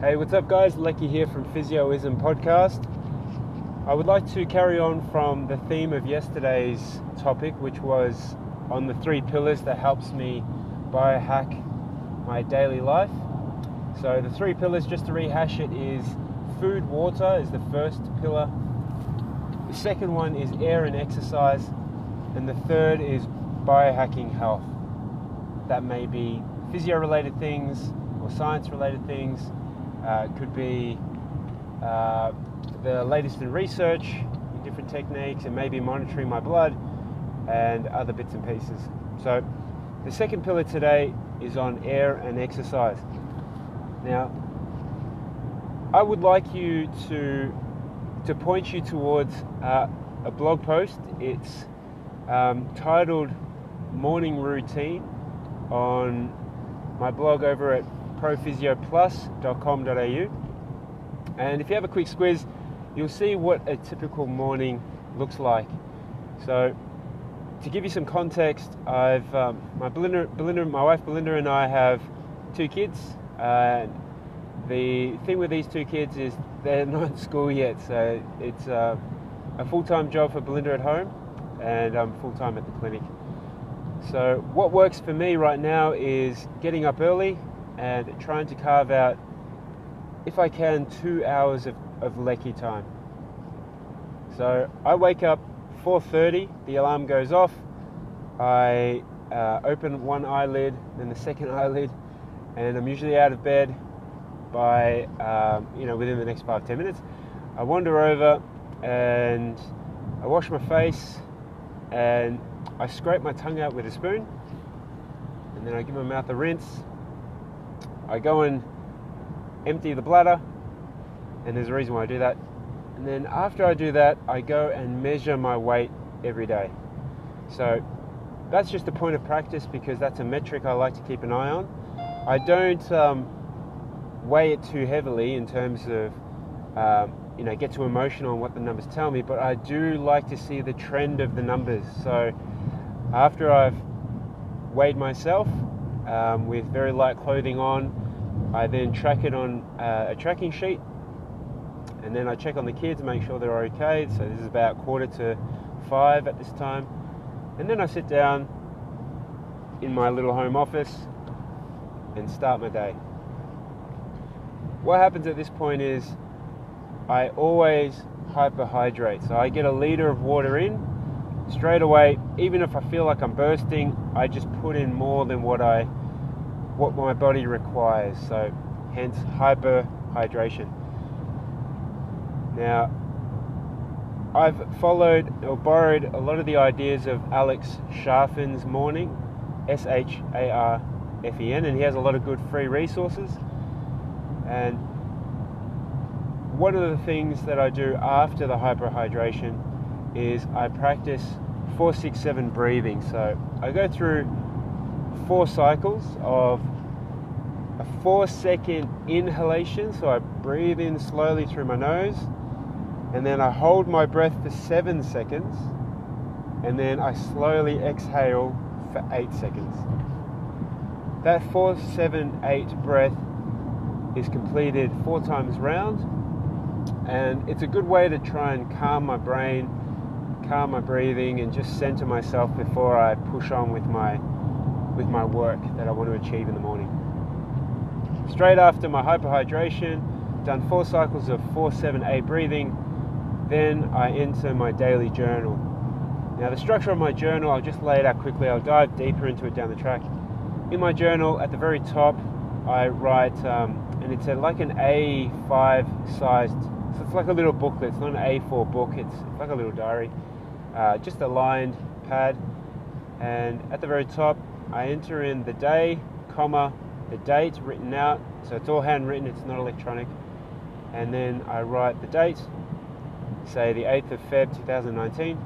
Hey, what's up, guys? Lecky here from Physioism Podcast. I would like to carry on from the theme of yesterday's topic, which was on the three pillars that helps me biohack my daily life. So, the three pillars, just to rehash it, is food, water is the first pillar. The second one is air and exercise, and the third is biohacking health. That may be physio-related things or science-related things uh, could be uh, the latest in research in different techniques and maybe monitoring my blood and other bits and pieces. So, the second pillar today is on air and exercise. Now, I would like you to to point you towards uh, a blog post. It's um, titled "Morning Routine" on my blog over at prophysioplus.com.au. And if you have a quick squiz, you'll see what a typical morning looks like. So, to give you some context, I've um, my Belinda, Belinda, my wife Belinda, and I have two kids. Uh, the thing with these two kids is they're not in school yet, so it's uh, a full-time job for Belinda at home, and I'm full-time at the clinic. So, what works for me right now is getting up early, and trying to carve out, if I can, two hours of, of lecky time. So I wake up 4:30, the alarm goes off. I uh, open one eyelid, then the second eyelid, and I'm usually out of bed by um, you know within the next five ten minutes. I wander over and I wash my face and I scrape my tongue out with a spoon, and then I give my mouth a rinse, I go and empty the bladder, and there's a reason why I do that. And then after I do that, I go and measure my weight every day. So that's just a point of practice because that's a metric I like to keep an eye on. I don't um, weigh it too heavily in terms of, um, you know, get too emotional on what the numbers tell me, but I do like to see the trend of the numbers. So after I've weighed myself, um, with very light clothing on. I then track it on uh, a tracking sheet and then I check on the kids, make sure they're okay. So this is about quarter to five at this time. And then I sit down in my little home office and start my day. What happens at this point is I always hyperhydrate. So I get a liter of water in straight away, even if I feel like I'm bursting, I just put in more than what I what my body requires. So hence hyperhydration. Now I've followed or borrowed a lot of the ideas of Alex Sharfen's morning, S H A R F E N, and he has a lot of good free resources. And one of the things that I do after the hyperhydration is I practice 467 breathing. So I go through four cycles of a four second inhalation. So I breathe in slowly through my nose, and then I hold my breath for seven seconds, and then I slowly exhale for eight seconds. That four, seven, eight breath is completed four times round, and it's a good way to try and calm my brain calm my breathing and just center myself before I push on with my with my work that I want to achieve in the morning. Straight after my hyperhydration, done four cycles of 478 breathing, then I enter my daily journal. Now the structure of my journal, I'll just lay it out quickly. I'll dive deeper into it down the track. In my journal, at the very top, I write, um, and it's a, like an A5 sized, so it's like a little booklet. It's not an A4 book. It's, like a little diary uh, just a lined pad. And at the very top, I enter in the day, comma, the date written out. So it's all handwritten, it's not electronic. And then I write the date, say the 8th of Feb 2019.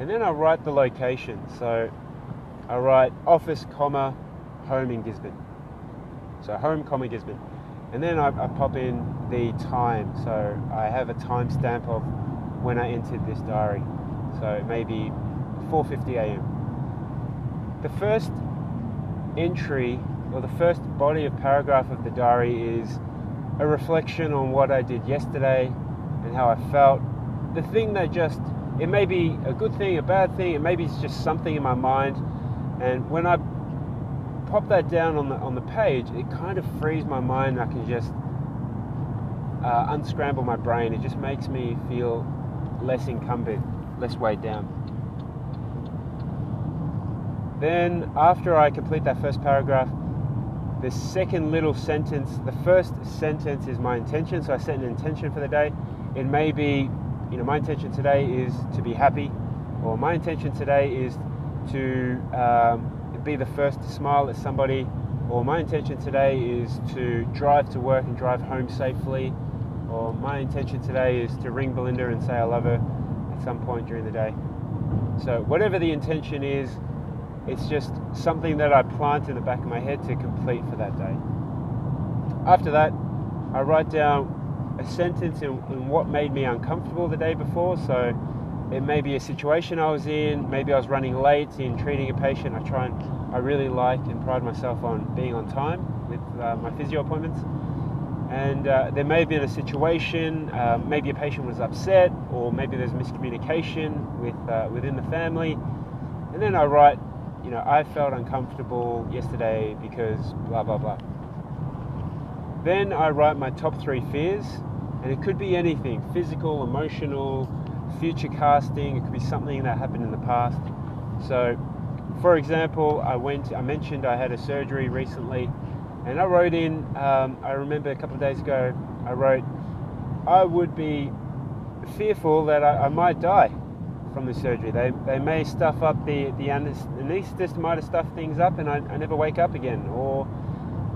And then I write the location. So I write office, comma, home in Gisborne. So home, comma, Gisborne. And then I, I pop in the time. So I have a timestamp of when I entered this diary so maybe 4:50 a.m. The first entry or the first body of paragraph of the diary is a reflection on what I did yesterday and how I felt. The thing that just, it may be a good thing, a bad thing, it maybe it's just something in my mind. And when I pop that down on the on the page, it kind of frees my mind. I can just uh, unscramble my brain. It just makes me feel less encumbered, less weighed down. Then, after I complete that first paragraph, the second little sentence, the first sentence is my intention. So I set an intention for the day. It may be, you know, my intention today is to be happy, or my intention today is to um, be the first to smile at somebody, or my intention today is to drive to work and drive home safely, or my intention today is to ring Belinda and say I love her at some point during the day. So, whatever the intention is, it's just something that I plant in the back of my head to complete for that day. After that, I write down a sentence in, in what made me uncomfortable the day before. So it may be a situation I was in, maybe I was running late in treating a patient. I try and I really like and pride myself on being on time with uh, my physio appointments. And uh, there may have been a situation, uh, maybe a patient was upset, or maybe there's miscommunication with uh, within the family. And then I write you know, I felt uncomfortable yesterday because blah, blah, blah. Then I write my top three fears, and it could be anything physical, emotional, future casting, it could be something that happened in the past. So, for example, I went, I mentioned I had a surgery recently, and I wrote in, um, I remember a couple of days ago, I wrote, I would be fearful that I, I might die from the surgery. They, they may stuff up the, the anaesthetist might have stuffed things up and I, I never wake up again. Or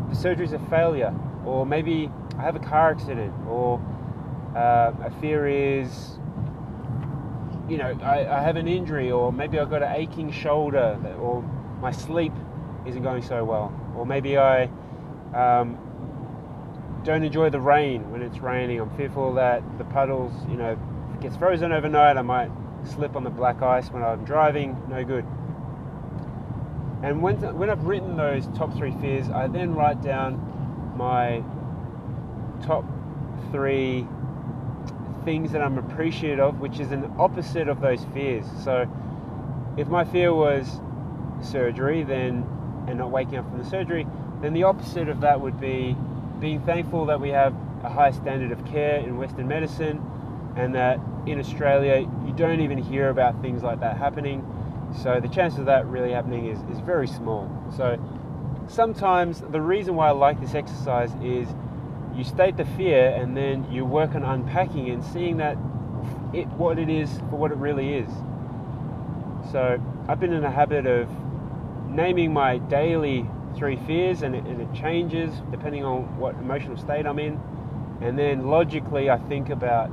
the surgery's a failure. Or maybe I have a car accident. Or uh, a fear is, you know, I, I have an injury. Or maybe I've got an aching shoulder. Or my sleep isn't going so well. Or maybe I um, don't enjoy the rain when it's raining. I'm fearful that the puddles, you know, gets frozen overnight, I might slip on the black ice when I'm driving, no good. And when, when I've written those top three fears, I then write down my top three things that I'm appreciative of, which is an opposite of those fears. So if my fear was surgery, then and not waking up from the surgery, then the opposite of that would be being thankful that we have a high standard of care in Western medicine and that in Australia you don't even hear about things like that happening. So the chance of that really happening is, is very small. So sometimes the reason why I like this exercise is you state the fear and then you work on unpacking and seeing that it what it is for what it really is. So I've been in a habit of naming my daily three fears and it, and it changes depending on what emotional state I'm in. And then logically I think about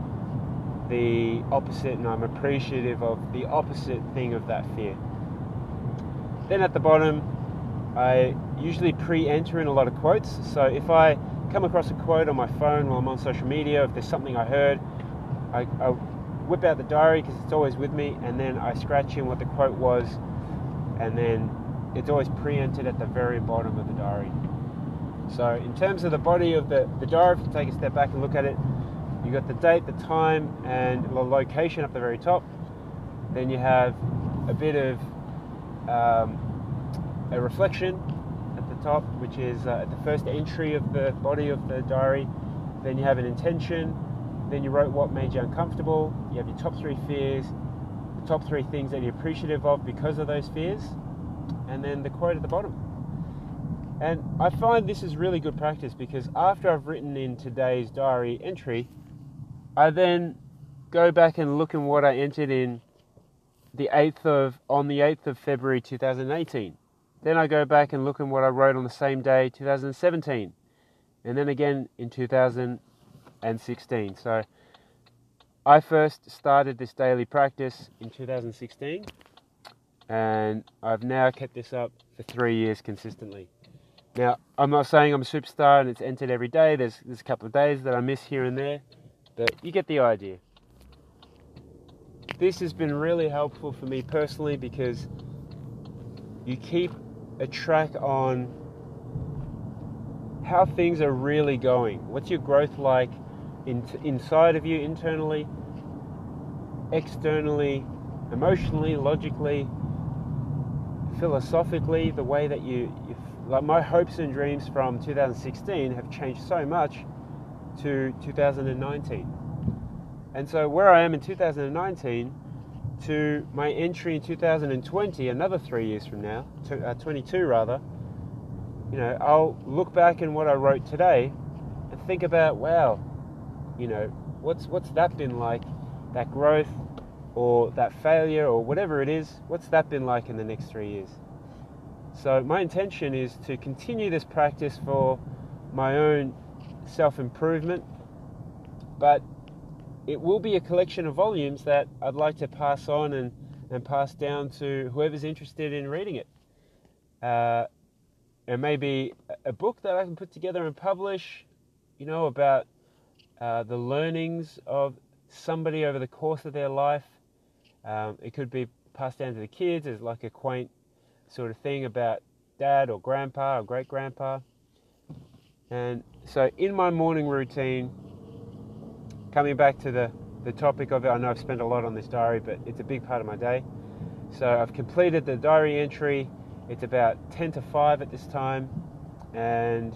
the opposite and I'm appreciative of the opposite thing of that fear. Then at the bottom, I usually pre enter in a lot of quotes. So if I come across a quote on my phone while I'm on social media, if there's something I heard, I, I whip out the diary because it's always with me and then I scratch in what the quote was and then it's always pre entered at the very bottom of the diary. So, in terms of the body of the, the diary, if you take a step back and look at it, you got the date, the time, and the location up the very top. Then you have a bit of um, a reflection at the top, which is uh, the first entry of the body of the diary. Then you have an intention. Then you wrote what made you uncomfortable. You have your top three fears, the top three things that you're appreciative of because of those fears, and then the quote at the bottom. And I find this is really good practice because after I've written in today's diary entry, I then go back and look at what I entered in the 8th of on the 8th of February 2018. Then I go back and look at what I wrote on the same day 2017. And then again in 2016. So I first started this daily practice in 2016 and I've now kept this up for 3 years consistently. Now, I'm not saying I'm a superstar and it's entered every day. There's there's a couple of days that I miss here and there. But you get the idea. This has been really helpful for me personally because you keep a track on how things are really going. What's your growth like in, inside of you, internally, externally, emotionally, logically, philosophically, the way that you, you like my hopes and dreams from 2016 have changed so much to 2019. And so where I am in 2019 to my entry in 2020, another three years from now, to, uh, 22 rather, you know, I'll look back in what I wrote today and think about, wow, you know, what's what's that been like, that growth, or that failure, or whatever it is, what's that been like in the next three years? So my intention is to continue this practice for my own self improvement, but it will be a collection of volumes that I'd like to pass on and, and pass down to whoever's interested in reading it. Uh, it may be a book that I can put together and publish, you know, about uh, the learnings of somebody over the course of their life. Um, it could be passed down to the kids as like a quaint sort of thing about dad or grandpa or great grandpa. And so in my morning routine, coming back to the, the topic of it, I know I've spent a lot on this diary, but it's a big part of my day. So I've completed the diary entry. It's about 10 to 5 at this time. And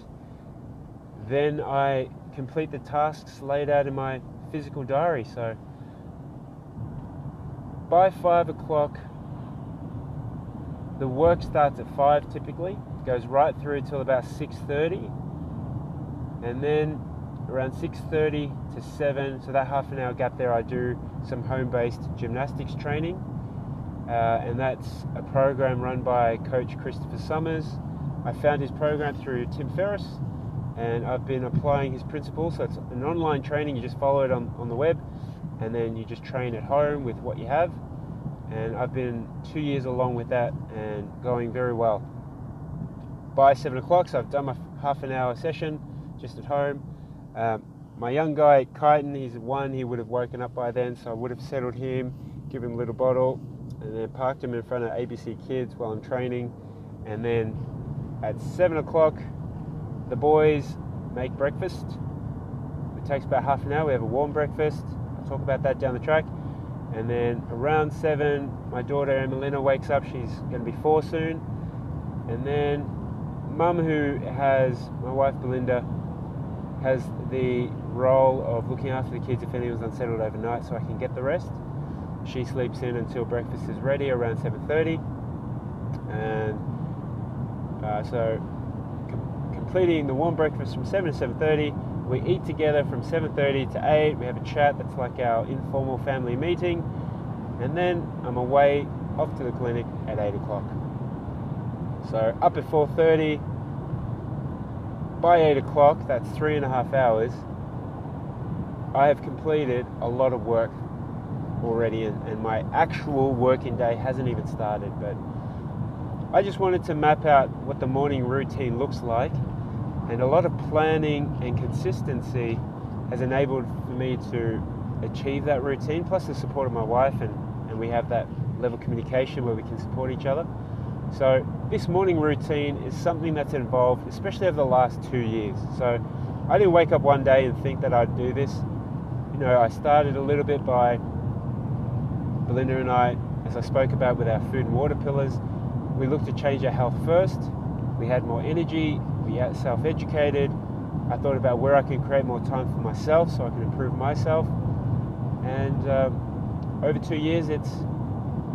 then I complete the tasks laid out in my physical diary. So by 5 o'clock, the work starts at 5 typically, it goes right through till about 6.30 and then around 6.30 to 7 so that half an hour gap there I do some home-based gymnastics training. Uh, and that's a program run by coach Christopher Sommers. I found his program through Tim Ferriss and I've been applying his principles. So it's an online training. You just follow it on, on the web and then you just train at home with what you have. And I've been two years along with that and going very well. By 7 o'clock so I've done my half an hour session just at home. Um, my young guy, Kyton, he's one, he would have woken up by then, so I would have settled him, give him a little bottle, and then parked him in front of ABC Kids while I'm training. And then at 7 o'clock, the boys make breakfast. It takes about half an hour. We have a warm breakfast. I'll talk about that down the track. And then around 7, my daughter Emelina wakes up. She's going to be 4 soon. And then mum, who has my wife Belinda, has the role of looking after the kids if anyone's unsettled overnight so I can get the rest. She sleeps in until breakfast is ready around 7.30 and uh, so com- completing the warm breakfast from 7 to 7.30 we eat together from 7.30 to 8 we have a chat that's like our informal family meeting. And then I'm away off to the clinic at 8 o'clock. So up at 4.30 by 8 o'clock, that's three and a half hours, I have completed a lot of work already, and, and my actual working day hasn't even started. But I just wanted to map out what the morning routine looks like, and a lot of planning and consistency has enabled for me to achieve that routine, plus the support of my wife, and, and we have that level of communication where we can support each other. So this morning routine is something that's involved, especially over the last two years. So I didn't wake up one day and think that I'd do this. You know, I started a little bit by Belinda and I, as I spoke about with our food and water pillars, we looked to change our health first. We had more energy, we self-educated. I thought about where I can create more time for myself so I can improve myself. And um, over two years, it's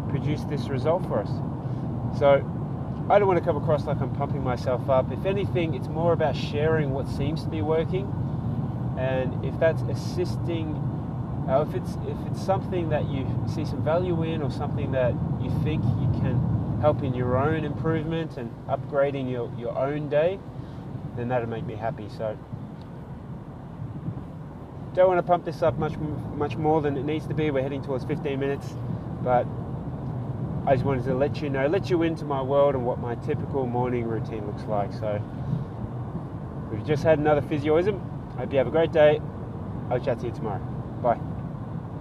produced this result for us. So I don't want to come across like I'm pumping myself up. If anything, it's more about sharing what seems to be working, and if that's assisting, uh, if it's if it's something that you see some value in, or something that you think you can help in your own improvement and upgrading your, your own day, then that'll make me happy. So don't want to pump this up much much more than it needs to be. We're heading towards 15 minutes, but I just wanted to let you know, let you into my world and what my typical morning routine looks like. So we've just had another physioism. Hope you have a great day. I'll chat to you tomorrow.